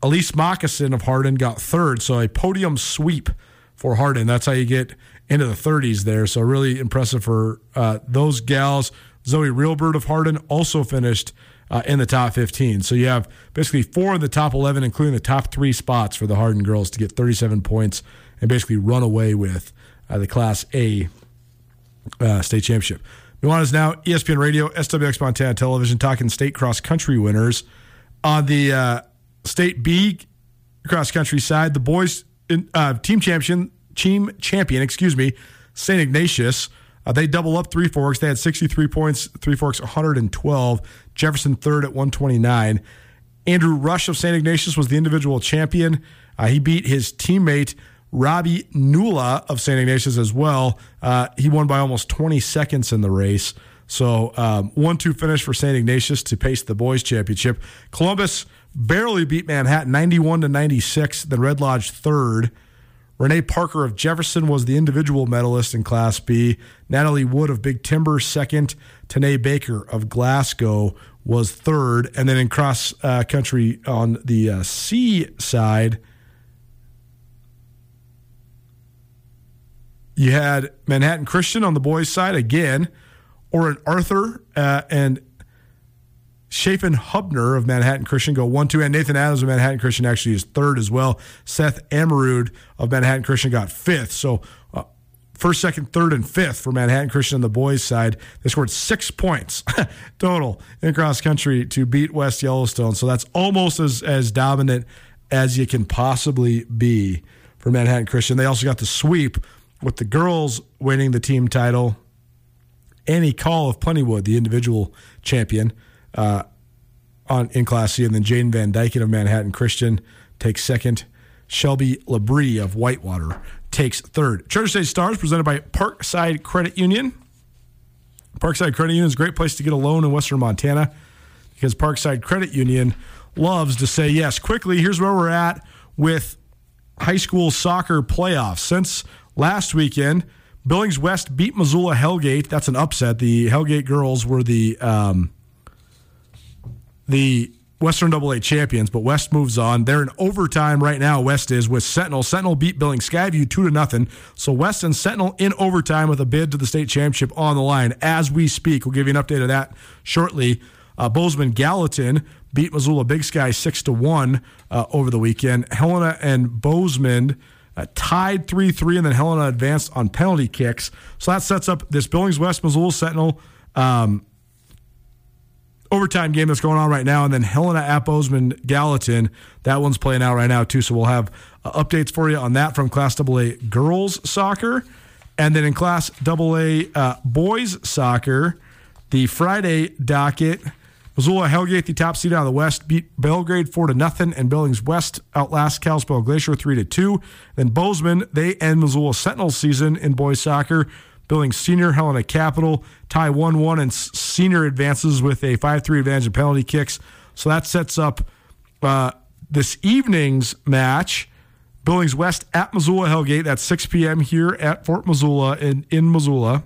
Elise Moccasin of Hardin got third, so a podium sweep for Hardin. That's how you get into the 30s there. So really impressive for uh, those gals. Zoe Realbird of Hardin also finished uh, in the top 15. So you have basically four in the top 11, including the top three spots for the Hardin girls to get 37 points and basically run away with uh, the Class A uh, state championship. Nuanez Now, ESPN Radio, SWX Montana Television, talking state cross country winners. On the uh, state B cross country side, the boys uh, team champion, team champion, excuse me, St. Ignatius. Uh, they double up Three Forks. They had 63 points. Three Forks 112. Jefferson third at 129. Andrew Rush of St. Ignatius was the individual champion. Uh, he beat his teammate Robbie Nula of St. Ignatius as well. Uh, he won by almost 20 seconds in the race. So um, one two finish for St. Ignatius to pace the boys championship. Columbus barely beat Manhattan 91 to 96. Then Red Lodge third. Renee Parker of Jefferson was the individual medalist in Class B. Natalie Wood of Big Timber second. Tanae Baker of Glasgow was third. And then in cross uh, country on the uh, C side, you had Manhattan Christian on the boys' side again, Oren Arthur uh, and Chafin Hubner of Manhattan Christian go one two, and Nathan Adams of Manhattan Christian actually is third as well. Seth Amarud of Manhattan Christian got fifth. So uh, first, second, third, and fifth for Manhattan Christian on the boys' side. They scored six points (laughs) total in cross country to beat West Yellowstone. So that's almost as as dominant as you can possibly be for Manhattan Christian. They also got the sweep with the girls winning the team title. Annie Call of Plentywood, the individual champion uh, on in Class C, and then Jane Van Dyken of Manhattan Christian takes second. Shelby Labrie of Whitewater takes third. Treasure State Stars presented by Parkside Credit Union. Parkside Credit Union is a great place to get a loan in Western Montana because Parkside Credit Union loves to say yes. Quickly, here's where we're at with high school soccer playoffs. Since last weekend, Billings West beat Missoula Hellgate. That's an upset. The Hellgate girls were the um, the Western Double A champions, but West moves on. They're in overtime right now. West is with Sentinel. Sentinel beat Billings Skyview two to nothing. So West and Sentinel in overtime with a bid to the state championship on the line as we speak. We'll give you an update of that shortly. Uh, Bozeman Gallatin beat Missoula Big Sky six to one uh, over the weekend. Helena and Bozeman. Uh, tied 3 3, and then Helena advanced on penalty kicks. So that sets up this Billings West Missoula Sentinel um, overtime game that's going on right now, and then Helena at Gallatin. That one's playing out right now too. So we'll have uh, updates for you on that from Class AA girls soccer, and then in Class AA uh, boys soccer, the Friday docket. Missoula Hellgate, the top seed out of the West, beat Belgrade four to nothing, and Billings West outlast Kalispell Glacier three to two. Then Bozeman, they end Missoula Sentinel season in boys soccer Billings Senior, Helena Capital tie 1 1, and Senior advances with a 5 3 advantage in penalty kicks. So that sets up uh, this evening's match. Billings West at Missoula Hellgate. at 6 p.m. here at Fort Missoula in, in Missoula,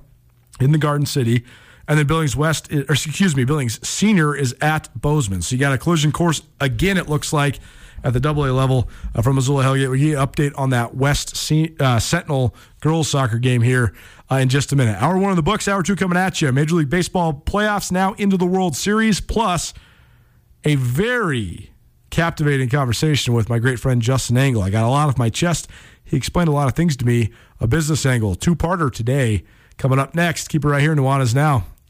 in the Garden City. And then Billings West, or excuse me, Billings Senior is at Bozeman. So you got a collision course again, it looks like, at the AA level uh, from Missoula Hellgate. We get an update on that West uh, Sentinel girls soccer game here uh, in just a minute. Hour one of the books, hour two coming at you. Major League Baseball playoffs now into the World Series, plus a very captivating conversation with my great friend Justin Angle. I got a lot off my chest. He explained a lot of things to me. A business angle, two parter today. Coming up next. Keep it right here. Nuanez Now,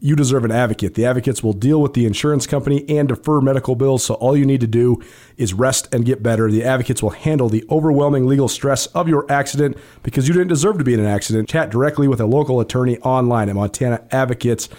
you deserve an advocate. The advocates will deal with the insurance company and defer medical bills, so all you need to do is rest and get better. The advocates will handle the overwhelming legal stress of your accident because you didn't deserve to be in an accident. Chat directly with a local attorney online at montanaadvocates.com.